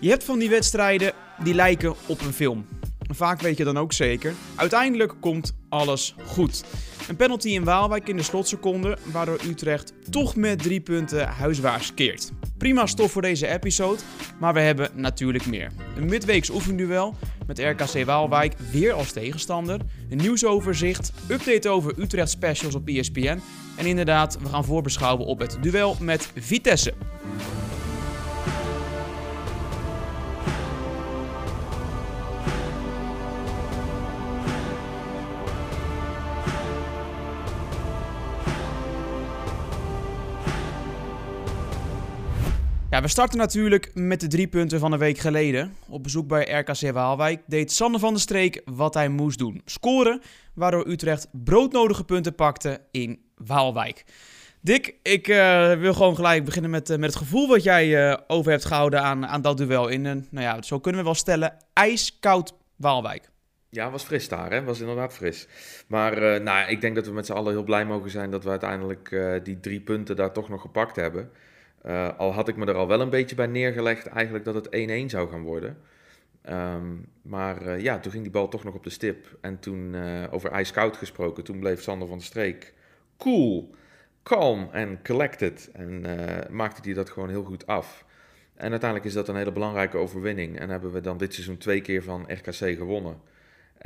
Je hebt van die wedstrijden die lijken op een film. Vaak weet je dan ook zeker, uiteindelijk komt alles goed. Een penalty in Waalwijk in de slotseconde, waardoor Utrecht toch met drie punten huiswaarts keert. Prima stof voor deze episode, maar we hebben natuurlijk meer. Een midweeks oefenduel met RKC Waalwijk weer als tegenstander. Een nieuwsoverzicht, update over Utrecht specials op ESPN. En inderdaad, we gaan voorbeschouwen op het duel met Vitesse. We starten natuurlijk met de drie punten van een week geleden. Op bezoek bij RKC Waalwijk deed Sander van der Streek wat hij moest doen. Scoren, waardoor Utrecht broodnodige punten pakte in Waalwijk. Dick, ik uh, wil gewoon gelijk beginnen met, uh, met het gevoel wat jij uh, over hebt gehouden aan, aan dat duel. In een, nou ja, zo kunnen we wel stellen, ijskoud Waalwijk. Ja, was fris daar, hè? Was inderdaad fris. Maar nou, ik denk dat we met z'n allen heel blij mogen zijn dat we uiteindelijk die drie punten daar toch nog gepakt hebben. Uh, al had ik me er al wel een beetje bij neergelegd eigenlijk dat het 1-1 zou gaan worden. Um, maar uh, ja, toen ging die bal toch nog op de stip. En toen, uh, over ijskoud gesproken, toen bleef Sander van de Streek cool, calm en collected. En maakte hij dat gewoon heel goed af. En uiteindelijk is dat een hele belangrijke overwinning. En hebben we dan dit seizoen twee keer van RKC gewonnen.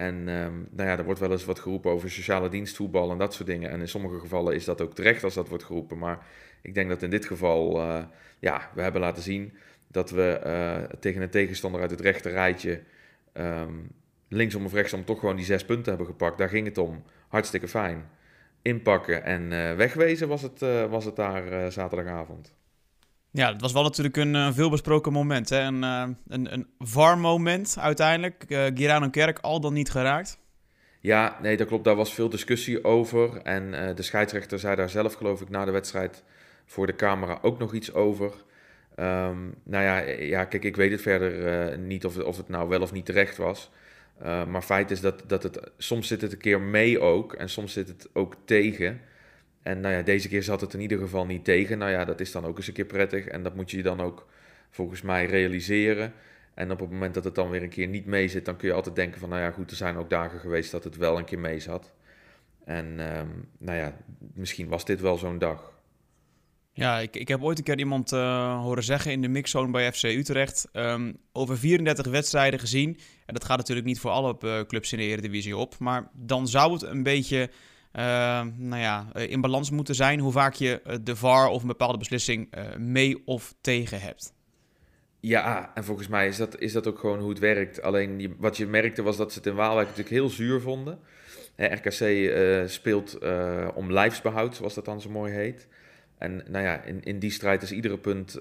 En um, nou ja, er wordt wel eens wat geroepen over sociale dienstvoetbal en dat soort dingen. En in sommige gevallen is dat ook terecht als dat wordt geroepen. Maar ik denk dat in dit geval, uh, ja, we hebben laten zien dat we uh, tegen een tegenstander uit het rechte rijtje, um, linksom of rechtsom, toch gewoon die zes punten hebben gepakt. Daar ging het om. Hartstikke fijn. Inpakken en uh, wegwezen was het, was het daar zaterdagavond. Ja, het was wel natuurlijk een uh, veelbesproken moment. Hè? Een, uh, een, een VAR-moment uiteindelijk. Uh, Girano Kerk al dan niet geraakt. Ja, nee, dat klopt. Daar was veel discussie over. En de scheidsrechter zei daar zelf, geloof ik, na de wedstrijd voor de camera ook nog iets over. Um, nou ja, ja, kijk, ik weet het verder niet of, of het nou wel of niet terecht was. maar feit is dat, dat het soms zit het een keer mee ook en soms zit het ook tegen. En nou ja, deze keer zat het in ieder geval niet tegen. Nou ja, dat is dan ook eens een keer prettig. En dat moet je dan ook volgens mij realiseren. En op het moment dat het dan weer een keer niet mee zit, dan kun je altijd denken van, nou ja, goed, er zijn ook dagen geweest dat het wel een keer mee zat. En um, nou ja, misschien was dit wel zo'n dag. Ja, ik, ik heb ooit een keer iemand uh, horen zeggen in de mixzone bij FC Utrecht. Um, over 34 wedstrijden gezien. En dat gaat natuurlijk niet voor alle uh, clubs in de Eredivisie op. Maar dan zou het een beetje uh, nou ja, in balans moeten zijn hoe vaak je de VAR of een bepaalde beslissing uh, mee of tegen hebt. Ja, en volgens mij is dat, is dat ook gewoon hoe het werkt. Alleen wat je merkte was dat ze het in Waalwijk natuurlijk heel zuur vonden. RKC speelt om lijfsbehoud, zoals dat dan zo mooi heet. En nou ja, in, in die strijd is iedere punt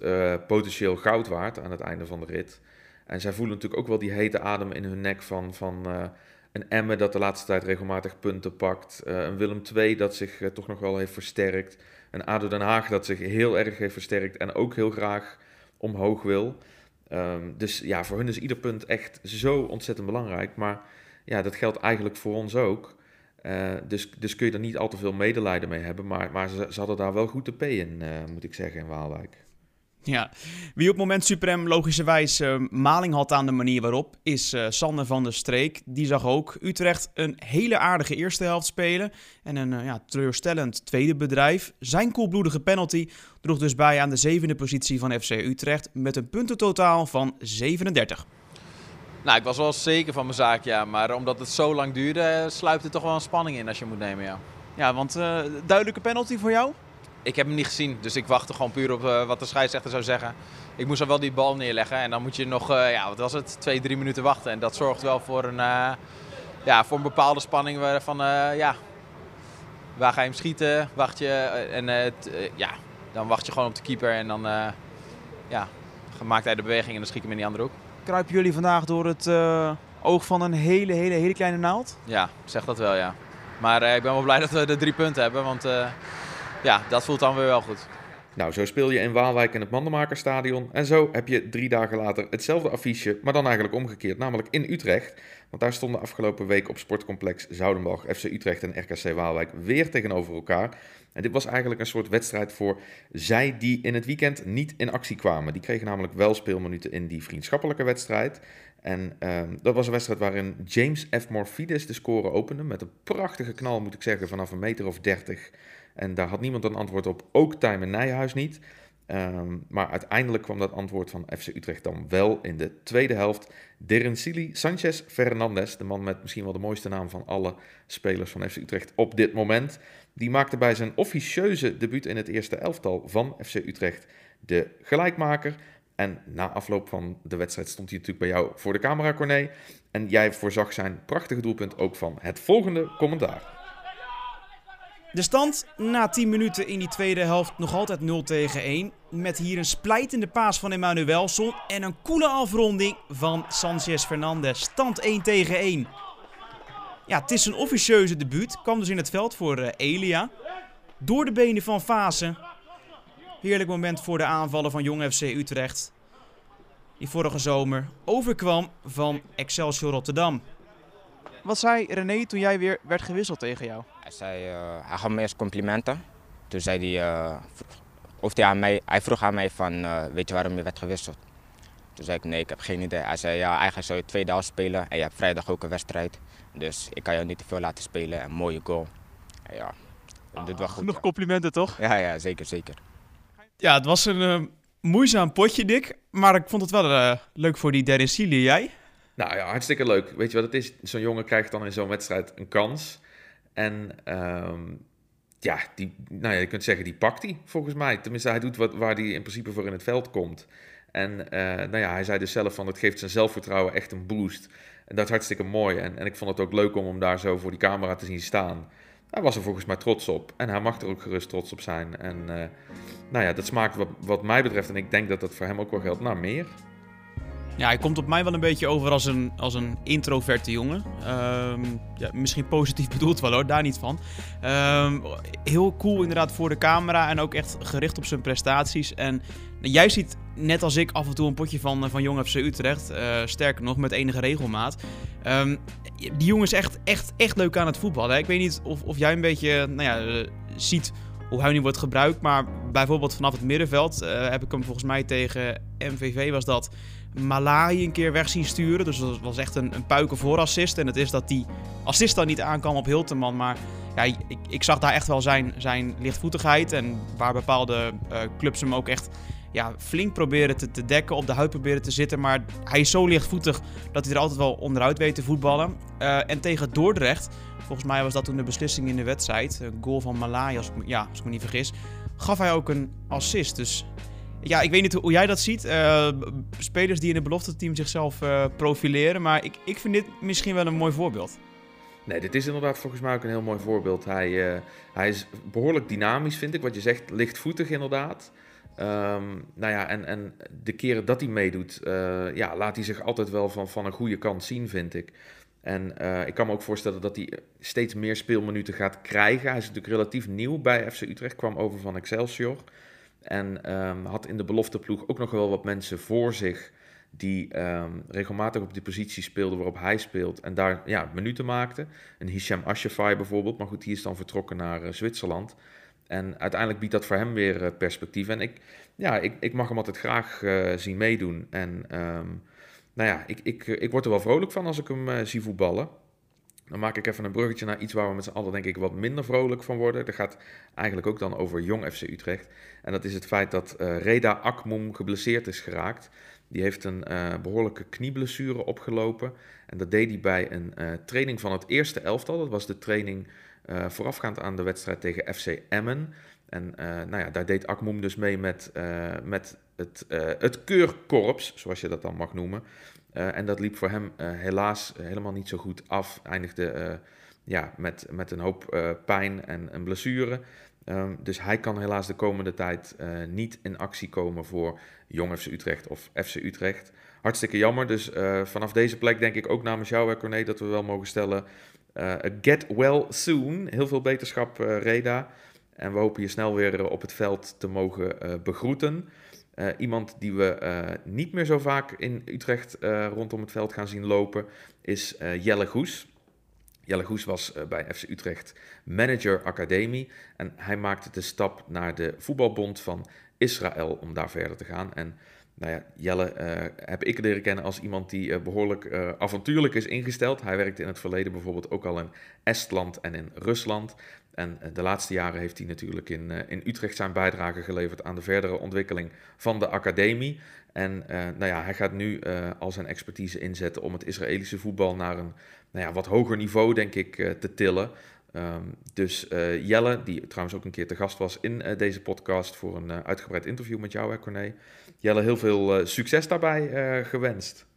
potentieel goud waard aan het einde van de rit. En zij voelen natuurlijk ook wel die hete adem in hun nek van... van een Emmen dat de laatste tijd regelmatig punten pakt. Uh, een Willem II dat zich uh, toch nog wel heeft versterkt. Een ADO Den Haag dat zich heel erg heeft versterkt en ook heel graag omhoog wil. Um, dus ja, voor hun is ieder punt echt zo ontzettend belangrijk. Maar ja, dat geldt eigenlijk voor ons ook. Uh, dus, dus kun je er niet al te veel medelijden mee hebben. Maar, maar ze, ze hadden daar wel goed de P in, moet ik zeggen, in Waalwijk. Ja, wie op moment suprem logischerwijs uh, maling had aan de manier waarop, is uh, Sander van der Streek. Die zag ook Utrecht een hele aardige eerste helft spelen en een uh, ja, teleurstellend tweede bedrijf. Zijn koelbloedige penalty droeg dus bij aan de zevende positie van FC Utrecht met een puntentotaal van 37. Nou, ik was wel zeker van mijn zaak, ja. Maar omdat het zo lang duurde, sluipt er toch wel een spanning in als je moet nemen, ja. Ja, want duidelijke penalty voor jou? Ik heb hem niet gezien, dus ik wachtte gewoon puur op uh, wat de scheidsrechter zou zeggen. Ik moest dan wel die bal neerleggen en dan moet je nog, uh, ja, wat was het, twee, drie minuten wachten. En dat zorgt wel voor een, uh, ja, voor een bepaalde spanning van, ja, waar ga je hem schieten? Wacht je en ja, dan wacht je gewoon op de keeper en dan, ja, maakt hij de beweging en dan schiet ik hem in die andere hoek. Kruipen jullie vandaag door het oog van een hele, hele, hele kleine naald? Ja, zeg dat wel, ja. Maar ik ben wel blij dat we de drie punten hebben, want ja, dat voelt dan weer wel goed. Nou, zo speel je in Waalwijk in het Mandenmakerstadion. En zo heb je drie dagen later hetzelfde affiche, maar dan eigenlijk omgekeerd, namelijk in Utrecht. Want daar stonden afgelopen week op sportcomplex Zoudenbalg FC Utrecht en RKC Waalwijk weer tegenover elkaar. En dit was eigenlijk een soort wedstrijd voor zij die in het weekend niet in actie kwamen. Die kregen namelijk wel speelminuten in die vriendschappelijke wedstrijd. En ehm, dat was een wedstrijd waarin James F. Morfides de score opende. Met een prachtige knal, moet ik zeggen, vanaf een meter of dertig. En daar had niemand een antwoord op, ook Tijmen Nijhuis niet. Ehm, maar uiteindelijk kwam dat antwoord van FC Utrecht dan wel in de tweede helft. Derencili Sanchez Fernandez, de man met misschien wel de mooiste naam van alle spelers van FC Utrecht op dit moment. Die maakte bij zijn officieuze debuut in het eerste elftal van FC Utrecht de gelijkmaker. En na afloop van de wedstrijd stond hij natuurlijk bij jou voor de camera, Corné. En jij voorzag zijn prachtige doelpunt ook van het volgende commentaar. De stand na 10 minuten in die tweede helft nog altijd 0 tegen 1. Met hier een splijtende paas van Emmanuelson en een koele afronding van Sanchez Fernandez. Stand 1 tegen 1. Ja, het is een officieuze debuut. Kwam dus in het veld voor uh, Elia. Door de benen van Fase. Heerlijk moment voor de aanvallen van Jong FC Utrecht. Die vorige zomer overkwam van Excelsior Rotterdam. Wat zei René toen jij weer werd gewisseld tegen jou? Hij zei, uh, hij gaf me eerst complimenten. Toen zei hij, uh, of hij, aan mij, hij vroeg aan mij van, uh, weet je waarom je werd gewisseld? Toen zei ik, nee, ik heb geen idee. Hij zei, ja, eigenlijk zou je tweede helft spelen en je hebt vrijdag ook een wedstrijd. Dus ik kan jou niet te veel laten spelen. Een mooie goal. En ja, dat doet wel goed. Nog complimenten, toch? Ja, ja, zeker, zeker. Ja, het was een moeizaam potje, Dick. Maar ik vond het wel leuk voor die Dennis. Jij? Nou ja, hartstikke leuk. Weet je wat het is? Zo'n jongen krijgt dan in zo'n wedstrijd een kans. En um, ja, die, nou ja, je kunt zeggen, die pakt hij volgens mij. Tenminste, hij doet wat, waar hij in principe voor in het veld komt. En uh, nou ja, hij zei dus zelf van, het geeft zijn zelfvertrouwen echt een boost. En dat is hartstikke mooi. En, en ik vond het ook leuk om hem daar zo voor die camera te zien staan. Hij was er volgens mij trots op. En hij mag er ook gerust trots op zijn. En uh, nou ja, dat smaakt wat, mij betreft. En ik denk dat dat voor hem ook wel geldt. Nou, meer. Ja, hij komt op mij wel een beetje over als een, als een introverte jongen. Um, ja, misschien positief bedoeld wel hoor, daar niet van. Um, heel cool inderdaad voor de camera en ook echt gericht op zijn prestaties. En jij ziet net als ik af en toe een potje van, van Jong FC Utrecht. Uh, sterker nog, met enige regelmaat. Um, die jongen is echt, echt, echt leuk aan het voetballen. Ik weet niet of, of jij een beetje nou ja, ziet hoe hij nu wordt gebruikt. Maar bijvoorbeeld vanaf het middenveld heb ik hem volgens mij tegen MVV was dat Malai een keer weg zien sturen. Dus dat was echt een, een puiken voorassist. En het is dat die assist dan niet aankwam op Hilteman. Maar ja, ik, ik zag daar echt wel zijn, zijn lichtvoetigheid. En waar bepaalde clubs hem ook echt ja, flink proberen te, te dekken, op de huid proberen te zitten. Maar hij is zo lichtvoetig dat hij er altijd wel onderuit weet te voetballen. Uh, en tegen Dordrecht, volgens mij was dat toen de beslissing in de wedstrijd. Een goal van Malai, als ik, ja, als ik me niet vergis. Gaf hij ook een assist. Dus ja, ik weet niet hoe jij dat ziet. Uh, spelers die in het belofte team zichzelf uh, profileren. Maar ik, ik vind dit misschien wel een mooi voorbeeld. Nee, dit is inderdaad volgens mij ook een heel mooi voorbeeld. Hij, hij is behoorlijk dynamisch, vind ik. Wat je zegt, lichtvoetig inderdaad. Um, nou ja, en, en de keren dat hij meedoet, ja, laat hij zich altijd wel van, van een goede kant zien, vind ik. En ik kan me ook voorstellen dat hij steeds meer speelminuten gaat krijgen. Hij is natuurlijk relatief nieuw bij FC Utrecht, kwam over van Excelsior. En um, had in de belofteploeg ook nog wel wat mensen voor zich die um, regelmatig op die positie speelden waarop hij speelt en daar ja, minuten maakte. Een Hisham Ashafai bijvoorbeeld, maar goed, die is dan vertrokken naar uh, Zwitserland. En uiteindelijk biedt dat voor hem weer uh, perspectief. En ik, ja, ik, ik mag hem altijd graag uh, zien meedoen. En um, nou ja, ik, ik, ik word er wel vrolijk van als ik hem zie voetballen. Dan maak ik even een bruggetje naar iets waar we met z'n allen denk ik wat minder vrolijk van worden. Dat gaat eigenlijk ook dan over Jong FC Utrecht. En dat is het feit dat Reda Akmoum geblesseerd is geraakt. Die heeft een behoorlijke knieblessure opgelopen. En dat deed hij bij een training van het eerste elftal. Dat was de training voorafgaand aan de wedstrijd tegen FC Emmen. En nou ja, daar deed Akmoum dus mee met, met het, het keurkorps, zoals je dat dan mag noemen. En dat liep voor hem helaas helemaal niet zo goed af. Eindigde ja, met, met een hoop pijn en een blessure. Um, dus hij kan helaas de komende tijd niet in actie komen voor Jong FC Utrecht of FC Utrecht. Hartstikke jammer. Dus vanaf deze plek denk ik ook namens jou, Corné, dat we wel mogen stellen. Get well soon. Heel veel beterschap, Reda. En we hopen je snel weer op het veld te mogen begroeten. iemand die we niet meer zo vaak in Utrecht rondom het veld gaan zien lopen is Jelle Goes. Jelle Goes was bij FC Utrecht manager academie en hij maakte de stap naar de voetbalbond van Israël om daar verder te gaan. En nou ja, Jelle uh, heb ik leren kennen als iemand die uh, behoorlijk uh, avontuurlijk is ingesteld. Hij werkte in het verleden bijvoorbeeld ook al in Estland en in Rusland. En de laatste jaren heeft hij natuurlijk in, in Utrecht zijn bijdrage geleverd aan de verdere ontwikkeling van de academie. En nou ja, hij gaat nu al zijn expertise inzetten om het Israëlische voetbal naar een nou ja, wat hoger niveau, denk ik, te tillen. Ehm, dus uh, Jelle, die trouwens ook een keer te gast was in uh, deze podcast voor een uh, uitgebreid interview met jou, hè, Corné. Jelle, heel veel succes daarbij gewenst.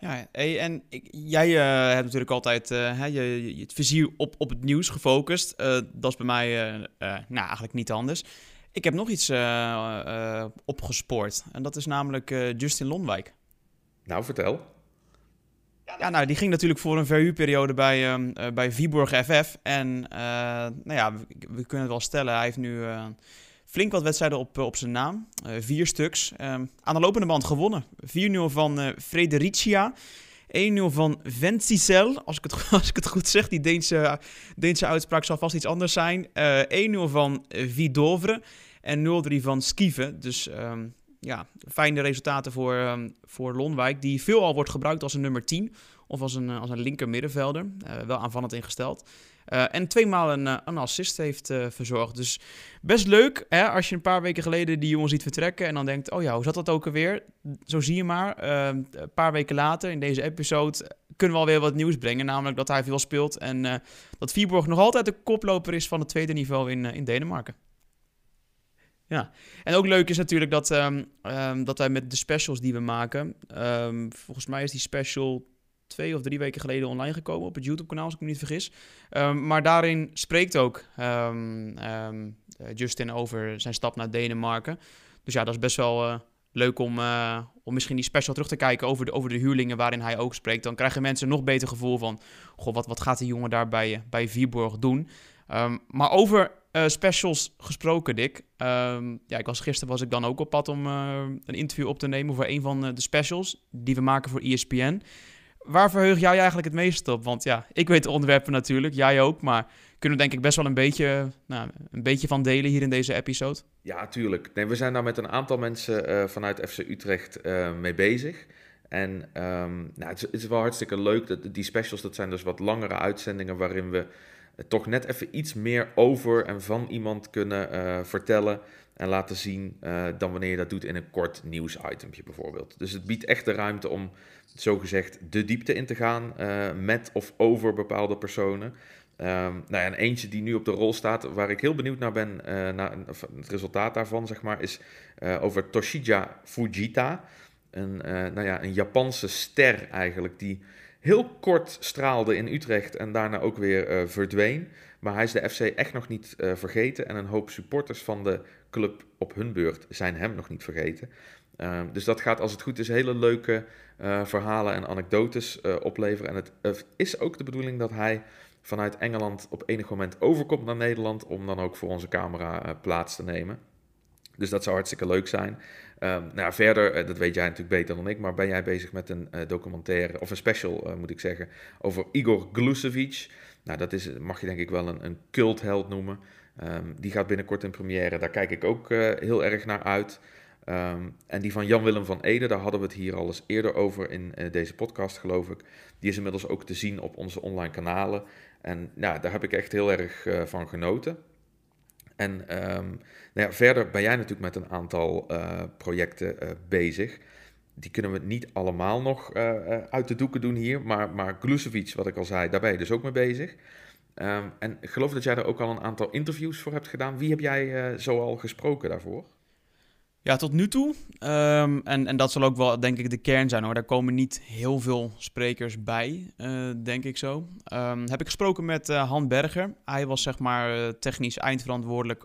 Ja, hey, en ik, jij hebt natuurlijk altijd hè, je, je, het vizier op, op het nieuws gefocust. dat is bij mij nou, eigenlijk niet anders. Ik heb nog iets opgespoord. En dat is namelijk Justin Lonwijk. Nou, vertel. Ja, nou, die ging natuurlijk voor een verhuurperiode bij, uh, bij Viborg FF. En uh, nou ja, we, kunnen het wel stellen, hij heeft nu uh, flink wat wedstrijden op, op zijn naam. vier stuks. Ehm, aan de lopende band gewonnen. 4-0 van Fredericia. 1-0 van Venticel, als ik, het, als ik het goed zeg. Die Deense, Deense uitspraak zal vast iets anders zijn. 1-0 van Vidovre en 0-3 van Skive. Dus um, ja, fijne resultaten voor, um, voor Lonwijk. Die veelal wordt gebruikt als een nummer 10 of als een, als een linker middenvelder. Uh, wel aanvallend ingesteld. Uh, en tweemaal een, eh, een assist heeft verzorgd. Dus best leuk hè, als je een paar weken geleden die jongen ziet vertrekken. En dan denkt, oh ja, hoe zat dat ook alweer? Zo zie je maar. een paar weken later in deze episode kunnen we alweer wat nieuws brengen. Namelijk dat hij veel speelt. En dat Viborg nog altijd de koploper is van het tweede niveau in, in Denemarken. Ja, en ook leuk is natuurlijk dat, um, dat wij met de specials die we maken. Um, volgens mij is die special twee of drie weken geleden online gekomen op het YouTube-kanaal, als ik me niet vergis. maar daarin spreekt ook Justin over zijn stap naar Denemarken. Dus ja, dat is best wel uh, leuk om, uh, om misschien die special terug te kijken over de, over de huurlingen waarin hij ook spreekt. Dan krijgen mensen een nog beter gevoel van, goh, wat, wat gaat die jongen daar bij, bij Viborg doen? maar over uh, specials gesproken, Dick. Um, ja, ik was, gisteren was ik dan ook op pad om uh, een interview op te nemen voor een van de specials die we maken voor ESPN. Waar verheug jij eigenlijk het meest op? Want ja, ik weet de onderwerpen natuurlijk, jij ook, maar kunnen we denk ik best wel een beetje, nou, een beetje van delen hier in deze episode? Ja, tuurlijk. Nee, we zijn daar met een aantal mensen vanuit FC Utrecht mee bezig. En um, nou, het, is, het, is, wel hartstikke leuk. Dat, die specials, dat zijn dus wat langere uitzendingen waarin we toch net even iets meer over en van iemand kunnen uh, vertellen en laten zien uh, dan wanneer je dat doet in een kort nieuwsitempje bijvoorbeeld. Dus het biedt echt de ruimte om zogezegd de diepte in te gaan uh, met of over bepaalde personen. Um, nou ja, en eentje die nu op de rol staat, waar ik heel benieuwd naar ben, naar het resultaat daarvan, zeg maar, is over Toshija Fujita. Een, nou ja, een Japanse ster eigenlijk, die heel kort straalde in Utrecht en daarna ook weer uh, verdween. Maar hij is de FC echt nog niet uh, vergeten. En een hoop supporters van de club op hun beurt zijn hem nog niet vergeten. Uh, dus dat gaat, als het goed is, hele leuke uh, verhalen en anekdotes opleveren. En het is ook de bedoeling dat hij vanuit Engeland op enig moment overkomt naar Nederland. Om dan ook voor onze camera plaats te nemen. Dus dat zou hartstikke leuk zijn. Um, nou, verder, uh, dat weet jij natuurlijk beter dan ik, maar ben jij bezig met een uh, documentaire, of een special uh, moet ik zeggen, over Igor Glusevic. Nou, dat is, mag je denk ik wel een, een cultheld noemen. Um, die gaat binnenkort in première, daar kijk ik ook heel erg naar uit. Um, en die van Jan-Willem van Ede, daar hadden we het hier al eens eerder over in deze podcast, geloof ik. Die is inmiddels ook te zien op onze online kanalen. En nou, daar heb ik echt heel erg van genoten. En um, nou ja, verder ben jij natuurlijk met een aantal uh, projecten uh, bezig. Die kunnen we niet allemaal nog uh, uit de doeken doen hier. Maar, maar Glusevic, wat ik al zei, daar ben je dus ook mee bezig. Um, en geloof dat jij er ook al een aantal interviews voor hebt gedaan. Wie heb jij zo al gesproken daarvoor? Ja, tot nu toe. Ehm, en, en dat zal ook wel, denk ik, de kern zijn hoor. Daar komen niet heel veel sprekers bij, uh, denk ik zo. Um, heb ik gesproken met uh, Han Berger. Hij was zeg maar uh, technisch eindverantwoordelijk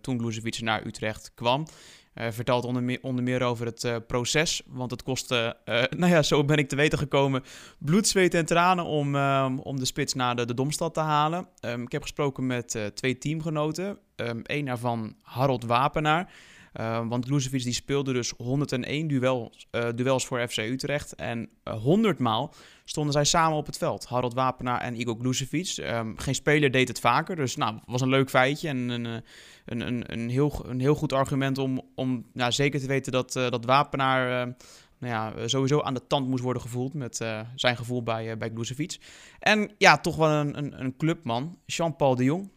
toen Bluzevic naar Utrecht kwam. vertelt onder meer, onder meer over het proces, want het kostte, nou ja, zo ben ik te weten gekomen, bloed, zweet en tranen om, ehm, om de spits naar de, de Domstad te halen. ik heb gesproken met twee teamgenoten. Eén daarvan Harold Wapenaar. Uh, want Glucevic die speelde dus 101 duels, uh, duels voor FC Utrecht. En uh, eh, 100 maal stonden zij samen op het veld. Harold Wapenaar en Igor Glucevic. Um, geen speler deed het vaker. Dus nou, was een leuk feitje. En een, een, een, een, heel, een heel goed argument om, om nou, zeker te weten dat, dat Wapenaar nou ja, sowieso aan de tand moest worden gevoeld met zijn gevoel bij, uh, bij Glucevic. En ja, toch wel een, een, een clubman, Jean-Paul de Jong.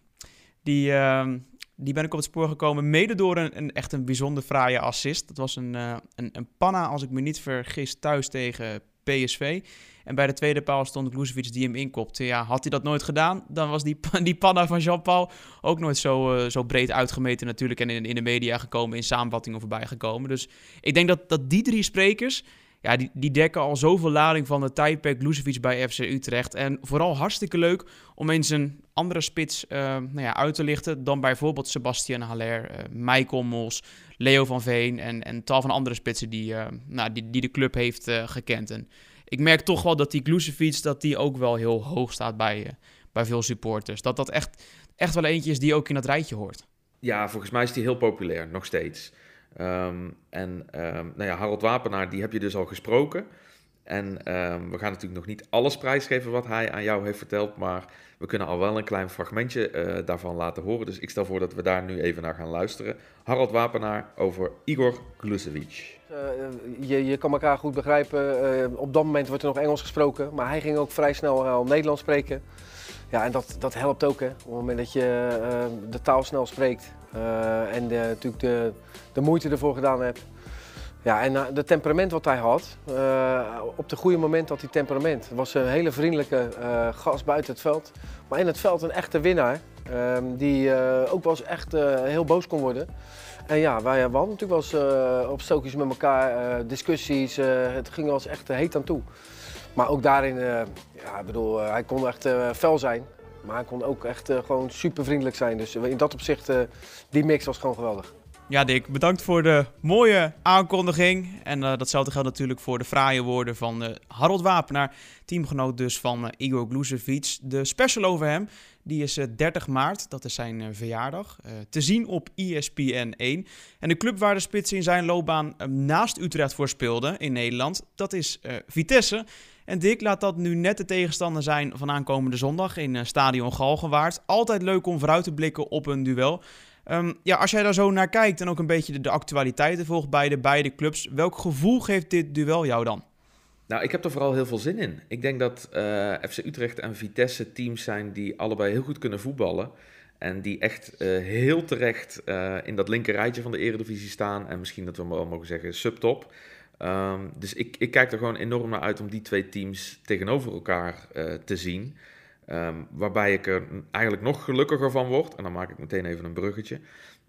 Die, uh, die ben ik op het spoor gekomen, mede door een, een echt een bijzonder fraaie assist. Dat was een, uh, een, een panna, als ik me niet vergis, thuis tegen PSV. En bij de tweede paal stond Glucevic die hem inkopte. Ja, had hij dat nooit gedaan, dan was die, die panna van Jean-Paul ook nooit zo, uh, zo breed uitgemeten natuurlijk. En in, in de media gekomen, in samenvattingen voorbij gekomen. Dus ik denk dat, dat die drie sprekers ja, die, die dekken al zoveel lading van de tijdperk Glucevic bij FC Utrecht. En vooral hartstikke leuk om eens een andere spits uh, nou ja, uit te lichten dan bijvoorbeeld Sebastian Haller, uh, Michael Mos, Leo van Veen en, en tal van andere spitsen die, uh, nou, die, die de club heeft gekend. En ik merk toch wel dat die Glucevic dat die ook wel heel hoog staat bij, bij veel supporters. Dat dat echt, echt wel eentje is die ook in dat rijtje hoort. Ja, volgens mij is die heel populair, nog steeds. Um, en um, nou ja, Harold Wapenaar, die heb je dus al gesproken. En um, we gaan natuurlijk nog niet alles prijsgeven wat hij aan jou heeft verteld, maar we kunnen al wel een klein fragmentje uh, daarvan laten horen. Dus ik stel voor dat we daar nu even naar gaan luisteren. Harold Wapenaar over Igor Glucevic. Uh, je, je kan elkaar goed begrijpen. Uh, op dat moment wordt er nog Engels gesproken, maar hij ging ook vrij snel al Nederlands spreken. Ja, en dat, dat helpt ook hè. Op het moment dat je de taal snel spreekt, uh, en de, natuurlijk de, de moeite ervoor gedaan heb. Ja, en uh, de temperament wat hij had, op de goede moment had hij temperament. Het was een hele vriendelijke gast buiten het veld, maar in het veld een echte winnaar. Ehm, die ook wel eens echt heel boos kon worden. En ja, wij, we hadden natuurlijk wel eens op stookjes met elkaar, discussies. het ging wel eens echt heet aan toe. Maar ook daarin, ja, ik bedoel, hij kon echt fel zijn. Maar hij kon ook echt uh, gewoon super vriendelijk zijn. Dus in dat opzicht, uh, die mix was gewoon geweldig. Ja, Dick, bedankt voor de mooie aankondiging. En uh, datzelfde geldt natuurlijk voor de fraaie woorden van Harold Wapenaar, teamgenoot dus van Igor Glucevic. De special over hem, die is 30 maart, dat is zijn verjaardag, te zien op ESPN 1. En de club waar de spits in zijn loopbaan naast Utrecht voor speelde in Nederland, dat is Vitesse. En Dick laat dat nu net de tegenstander zijn van aankomende zondag in uh, Stadion Galgenwaard. Altijd leuk om vooruit te blikken op een duel. Um, ja, als jij daar zo naar kijkt en ook een beetje de, actualiteiten volgt bij de beide clubs, welk gevoel geeft dit duel jou dan? Nou, ik heb er vooral heel veel zin in. Ik denk dat eh, FC Utrecht en Vitesse teams zijn die allebei heel goed kunnen voetballen. En die echt uh, heel terecht in dat linker rijtje van de Eredivisie staan. En misschien dat we wel mogen zeggen subtop. Um, dus ik, ik kijk er gewoon enorm naar uit om die twee teams tegenover elkaar uh, te zien. Um, waarbij ik er eigenlijk nog gelukkiger van word, en dan maak ik meteen even een bruggetje,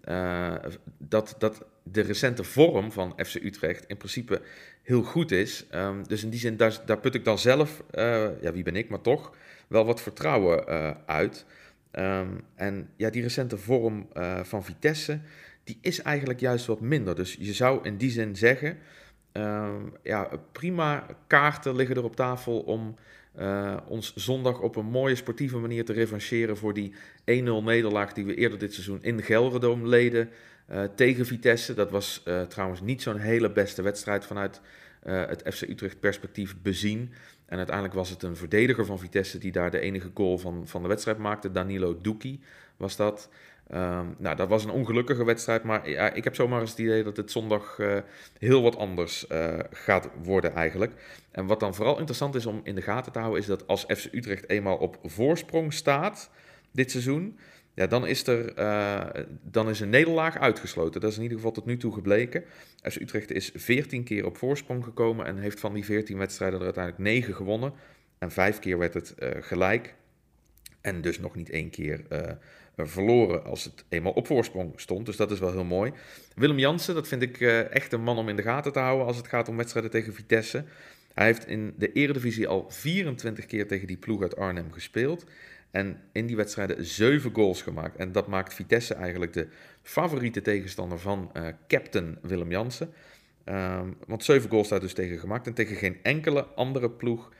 uh, dat, dat de recente vorm van FC Utrecht in principe heel goed is. Um, dus in die zin, daar, put ik dan zelf, uh, ja wie ben ik, maar toch, wel wat vertrouwen uit. en ja, die recente vorm van Vitesse, die is eigenlijk juist wat minder. Dus je zou in die zin zeggen Ehm, ja, prima kaarten liggen er op tafel om uh, ons zondag op een mooie sportieve manier te revancheren voor die 1-0 nederlaag die we eerder dit seizoen in Gelredome leden uh, tegen Vitesse. Dat was uh, trouwens niet zo'n hele beste wedstrijd vanuit het FC Utrecht perspectief bezien. En uiteindelijk was het een verdediger van Vitesse die daar de enige goal van, van de wedstrijd maakte. Danilo Duki was dat. Um, nou, dat was een ongelukkige wedstrijd, maar ja, ik heb zomaar eens het idee dat het zondag uh, heel wat anders uh, gaat worden eigenlijk. En wat dan vooral interessant is om in de gaten te houden, is dat als FC Utrecht eenmaal op voorsprong staat dit seizoen, ja, dan, is er, uh, dan is een nederlaag uitgesloten. Dat is in ieder geval tot nu toe gebleken. FC Utrecht is 14 keer op voorsprong gekomen en heeft van die 14 wedstrijden er uiteindelijk 9 gewonnen. En vijf keer werd het gelijk. En dus nog niet één keer verloren als het eenmaal op voorsprong stond. Dus dat is wel heel mooi. Willem Jansen, dat vind ik echt een man om in de gaten te houden als het gaat om wedstrijden tegen Vitesse. Hij heeft in de Eredivisie al 24 keer tegen die ploeg uit Arnhem gespeeld. En in die wedstrijden 7 goals gemaakt. En dat maakt Vitesse eigenlijk de favoriete tegenstander van uh, captain Willem Jansen. Um, want 7 goals staat dus tegen gemaakt. En tegen geen enkele andere ploeg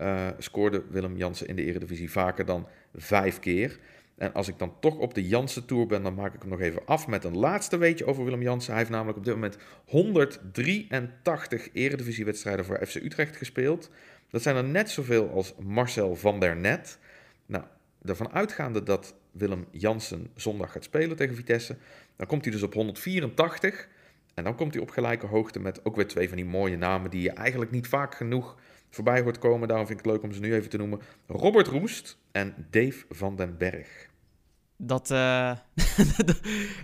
uh, scoorde Willem Jansen in de Eredivisie vaker dan 5 keer. En als ik dan toch op de Jansen-tour ben, dan maak ik hem nog even af met een laatste weetje over Willem Jansen. Hij heeft namelijk op dit moment 183 eredivisiewedstrijden voor FC Utrecht gespeeld. Dat zijn er net zoveel als Marcel van der Net. Nou, ervan uitgaande dat Willem Jansen zondag gaat spelen tegen Vitesse, dan komt hij dus op 184. En dan komt hij op gelijke hoogte met ook weer twee van die mooie namen die je eigenlijk niet vaak genoeg voorbij hoort komen. Daarom vind ik het leuk om ze nu even te noemen. Robert Roest en Dave van den Berg. Dat, uh,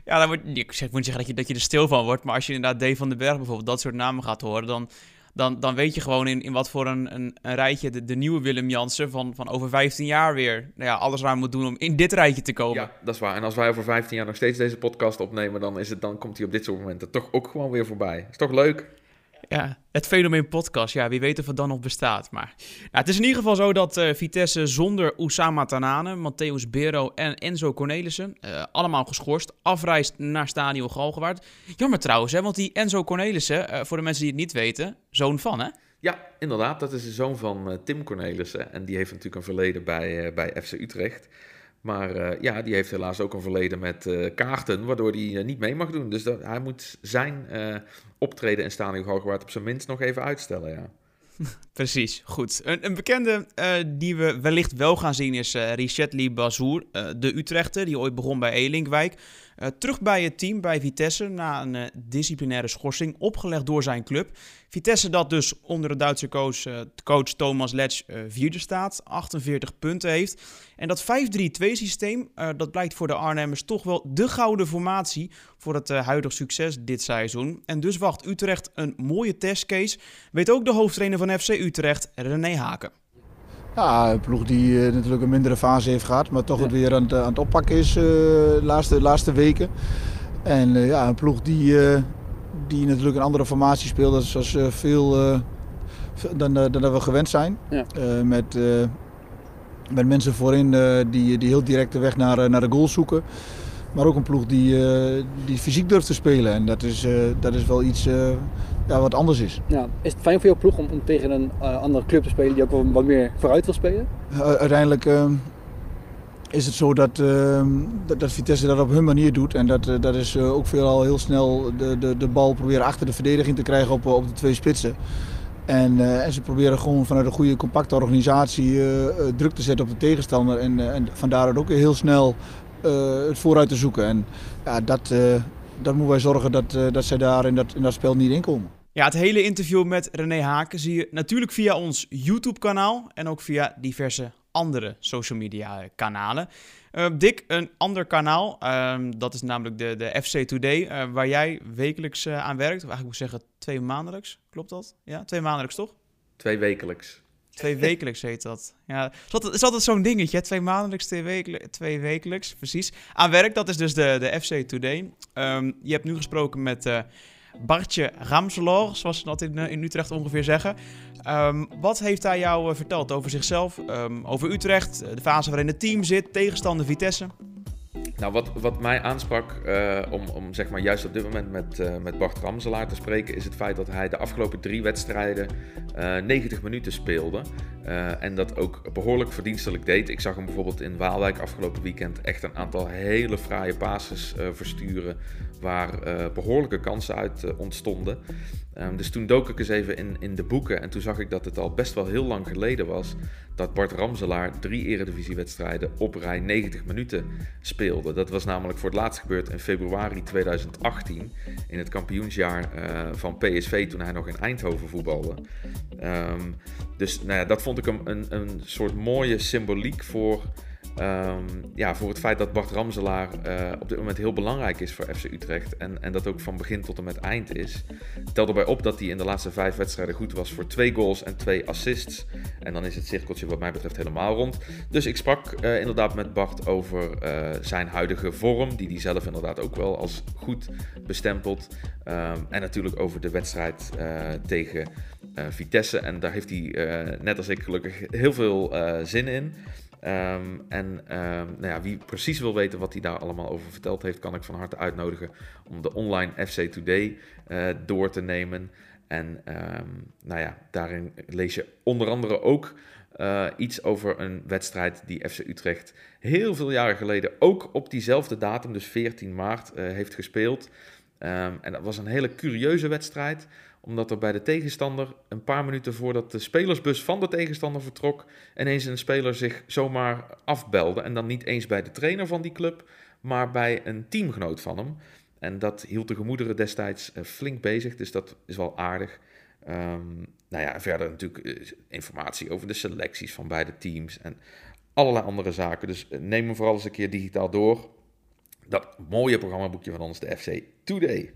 ja, dan moet, ik moet zeggen dat je, dat je er stil van wordt, maar als je inderdaad Dave van den Berg bijvoorbeeld dat soort namen gaat horen, dan, dan, dan weet je gewoon in, in wat voor een, een, een rijtje de, de, nieuwe Willem Jansen van, van over 15 jaar weer nou ja, alles aan moet doen om in dit rijtje te komen. Ja, dat is waar. En als wij over 15 jaar nog steeds deze podcast opnemen, dan, is het, dan komt hij op dit soort momenten toch ook gewoon weer voorbij. Is toch leuk? Ja, het fenomeen podcast. Ja, wie weet of het dan nog bestaat. Maar nou, het is in ieder geval zo dat uh, Vitesse zonder Oussama Tanane, Matthäus Bero en Enzo Cornelissen, uh, allemaal geschorst, afreist naar Stadion Galgenwaard. Jammer trouwens, hè, want die Enzo Cornelissen, uh, voor de mensen die het niet weten, zoon van hè? Ja, inderdaad. Dat is de zoon van Tim Cornelissen. En die heeft natuurlijk een verleden bij, bij FC Utrecht. Maar uh, ja, die heeft helaas ook een verleden met uh, kaarten, waardoor hij uh, niet mee mag doen. Dus hij moet zijn optreden in Stadion Galgenwaard op zijn minst nog even uitstellen, ja. Precies, goed. Een, een bekende die we wellicht wel gaan zien is Richetli Bazour, de Utrechter, die ooit begon bij Elinkwijk. Uh, terug bij het team bij Vitesse na een uh, disciplinaire schorsing opgelegd door zijn club. Vitesse dat dus onder de Duitse coach, uh, coach Thomas Letsch vierde staat, 48 punten heeft. En dat 5-3-2 systeem, dat blijkt voor de Arnhemmers toch wel de gouden formatie voor het huidige succes dit seizoen. En dus wacht Utrecht een mooie testcase, weet ook de hoofdtrainer van FC Utrecht, René Haken. Ja, een ploeg die uh, natuurlijk een mindere fase heeft gehad, maar toch ja. het weer aan het, aan het oppakken is uh, de laatste, laatste weken. En uh, ja, een ploeg die, die natuurlijk een andere formatie speelt, zoals veel dan, dan dat we gewend zijn. Ja. met, met mensen voorin die, die heel direct de weg naar, naar de goal zoeken. Maar ook een ploeg die, die fysiek durft te spelen. En dat is, dat is wel iets ja, wat anders is. Ja, is het fijn voor jouw ploeg om, om tegen een uh, andere club te spelen die ook wel wat meer vooruit wil spelen? Uh, uiteindelijk uh, is het zo dat, dat, dat, Vitesse dat op hun manier doet. En dat, dat is ook veelal heel snel de, de, de bal proberen achter de verdediging te krijgen op, op de twee spitsen. En, en, ze proberen gewoon vanuit een goede compacte organisatie druk te zetten op de tegenstander. En, en vandaar ook heel snel het vooruit te zoeken. En ja, dat, dan moeten wij zorgen dat, dat zij daar in dat, in dat spel niet inkomen. Ja, het hele interview met René Haken zie je natuurlijk via ons YouTube-kanaal en ook via diverse andere social media kanalen. Uh, Dick, een ander kanaal, uh, dat is namelijk de, de FC Today, uh, waar jij wekelijks eh, aan werkt. Of eigenlijk moet ik zeggen twee maandelijks, klopt dat? Ja, twee maandelijks toch? Twee wekelijks. Twee wekelijks heet dat. Ja, het is altijd, altijd zo'n dingetje, twee maandelijks, twee, wekelijks, twee wekelijks, precies. Aan werk, dat is dus de, de FC Today. Um, je hebt nu gesproken met Bartje Ramseloor, zoals ze dat in, eh, in Utrecht ongeveer zeggen. Um, wat heeft hij jou uh, verteld over zichzelf, um, over Utrecht, de fase waarin het team zit, tegenstander Vitesse? Nou, wat, wat mij aansprak uh, om, om zeg maar juist op dit moment met, uh, met Bart Ramselaar te spreken, is het feit dat hij de afgelopen drie wedstrijden uh, 90 minuten speelde. en dat ook behoorlijk verdienstelijk deed. Ik zag hem bijvoorbeeld in Waalwijk afgelopen weekend echt een aantal hele fraaie passes versturen waar behoorlijke kansen uit ontstonden. Um, dus toen dook ik eens even in, in de boeken en toen zag ik dat het al best wel heel lang geleden was dat Bart Ramselaar drie eredivisiewedstrijden op rij 90 minuten speelde. Dat was namelijk voor het laatst gebeurd in februari 2018 in het kampioensjaar uh, van PSV toen hij nog in Eindhoven voetbalde. Um, dus nou ja, dat vond ik een, een, een soort mooie symboliek voor ehm, ja, voor het feit dat Bart Ramselaar eh, op dit moment heel belangrijk is voor FC Utrecht. En, en dat ook van begin tot en met eind is. Tel erbij op dat hij in de laatste vijf wedstrijden goed was voor twee goals en twee assists. En dan is het cirkeltje wat mij betreft helemaal rond. Dus ik sprak eh, inderdaad met Bart over eh, zijn huidige vorm. Die hij zelf inderdaad ook wel als goed bestempelt. Ehm, en natuurlijk over de wedstrijd tegen Vitesse. En daar heeft hij, net als ik gelukkig, heel veel zin in. Ehm, en ehm, nou ja, wie precies wil weten wat hij daar allemaal over verteld heeft, kan ik van harte uitnodigen om de online FC Today uh, door te nemen. En ehm, nou ja, daarin lees je onder andere ook uh, iets over een wedstrijd die FC Utrecht heel veel jaren geleden ook op diezelfde datum, dus 14 maart, uh, heeft gespeeld. en dat was een hele curieuze wedstrijd omdat er bij de tegenstander, een paar minuten voordat de spelersbus van de tegenstander vertrok, ineens een speler zich zomaar afbelde. En dan niet eens bij de trainer van die club, maar bij een teamgenoot van hem. En dat hield de gemoederen destijds eh, flink bezig, dus dat is wel aardig. Um, nou ja, verder natuurlijk eh, informatie over de selecties van beide teams en allerlei andere zaken. Dus eh, neem hem vooral eens een keer digitaal door. Dat mooie programmaboekje van ons, de FC Today.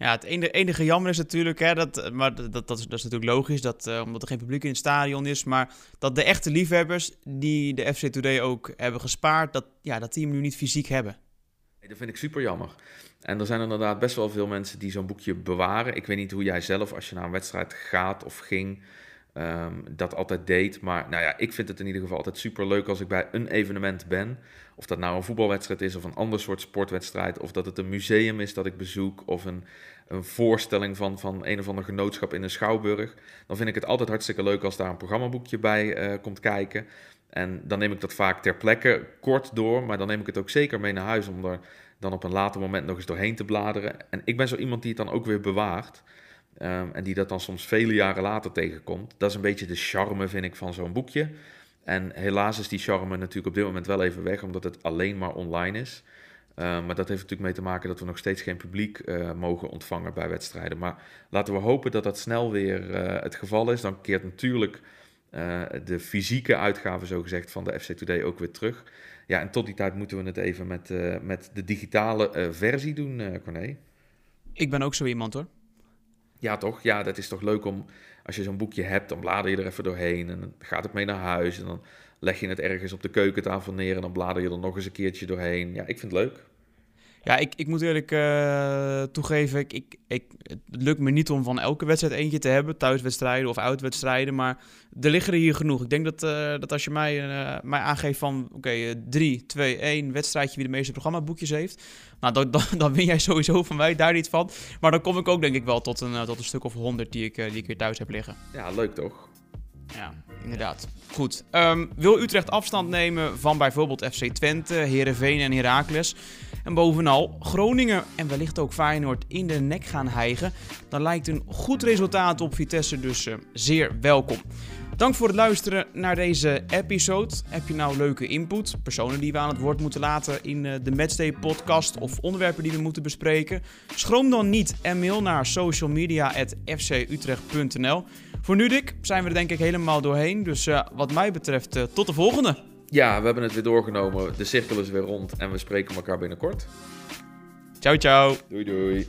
Ja, het enige, enige jammer is natuurlijk, hè, dat, maar dat, dat, is, dat is natuurlijk logisch, dat, uh, omdat er geen publiek in het stadion is, maar dat de echte liefhebbers die de FC Today ook hebben gespaard, dat, ja, dat die hem nu niet fysiek hebben. Dat vind ik super jammer. En er zijn inderdaad best wel veel mensen die zo'n boekje bewaren. Ik weet niet hoe jij zelf, als je naar een wedstrijd gaat of ging, um, dat altijd deed. Maar nou ja, ik vind het in ieder geval altijd super leuk als ik bij een evenement ben. Of dat nou een voetbalwedstrijd is of een ander soort sportwedstrijd. Of dat het een museum is dat ik bezoek. Of een, een voorstelling van, van een of ander genootschap in een schouwburg. Dan vind ik het altijd hartstikke leuk als daar een programmaboekje bij uh, komt kijken. En dan neem ik dat vaak ter plekke kort door. Maar dan neem ik het ook zeker mee naar huis om er dan op een later moment nog eens doorheen te bladeren. En ik ben zo iemand die het dan ook weer bewaart. Um, en die dat dan soms vele jaren later tegenkomt. Dat is een beetje de charme, vind ik, van zo'n boekje. En helaas is die charme natuurlijk op dit moment wel even weg, omdat het alleen maar online is. Uh, maar dat heeft natuurlijk mee te maken dat we nog steeds geen publiek uh, mogen ontvangen bij wedstrijden. Maar laten we hopen dat dat snel weer uh, het geval is. Dan keert natuurlijk de fysieke uitgave, zogezegd, van de FC Today ook weer terug. Ja, en tot die tijd moeten we het even met, met de digitale versie doen, Corné. Ik ben ook zo iemand hoor. Ja, toch? Ja, dat is toch leuk om, als je zo'n boekje hebt, dan blader je er even doorheen en dan gaat het mee naar huis en dan leg je het ergens op de keukentafel neer en dan blader je er nog eens een keertje doorheen. Ja, ik vind het leuk. Ja, ik, ik moet eerlijk uh, toegeven, ik, ik, ik, het lukt me niet om van elke wedstrijd eentje te hebben, thuiswedstrijden of uitwedstrijden, maar er liggen er hier genoeg. Ik denk dat, uh, dat als je mij, uh, mij aangeeft van, oké, okay, 3, 2, 1 wedstrijdje wie de meeste programmaboekjes heeft, nou, dan, dan, win jij sowieso van mij daar niet van. Maar dan kom ik ook denk ik wel tot een, tot een stuk of 100 die ik, die ik thuis heb liggen. Ja, leuk toch? Ja, inderdaad. Goed. Um, wil Utrecht afstand nemen van bijvoorbeeld FC Twente, Herenveen en Heracles? En bovenal Groningen en wellicht ook Feyenoord in de nek gaan hijgen? Dan lijkt een goed resultaat op Vitesse dus uh, zeer welkom. Dank voor het luisteren naar deze episode. Heb je nou leuke input, personen die we aan het woord moeten laten in de Matchday podcast of onderwerpen die we moeten bespreken? Schroom dan niet en mail naar socialmedia.fcutrecht.nl. Voor nu, Dick, zijn we er denk ik helemaal doorheen. Dus uh, wat mij betreft, uh, tot de volgende. Ja, we hebben het weer doorgenomen. De cirkel is weer rond en we spreken elkaar binnenkort. Ciao, ciao. Doei, doei.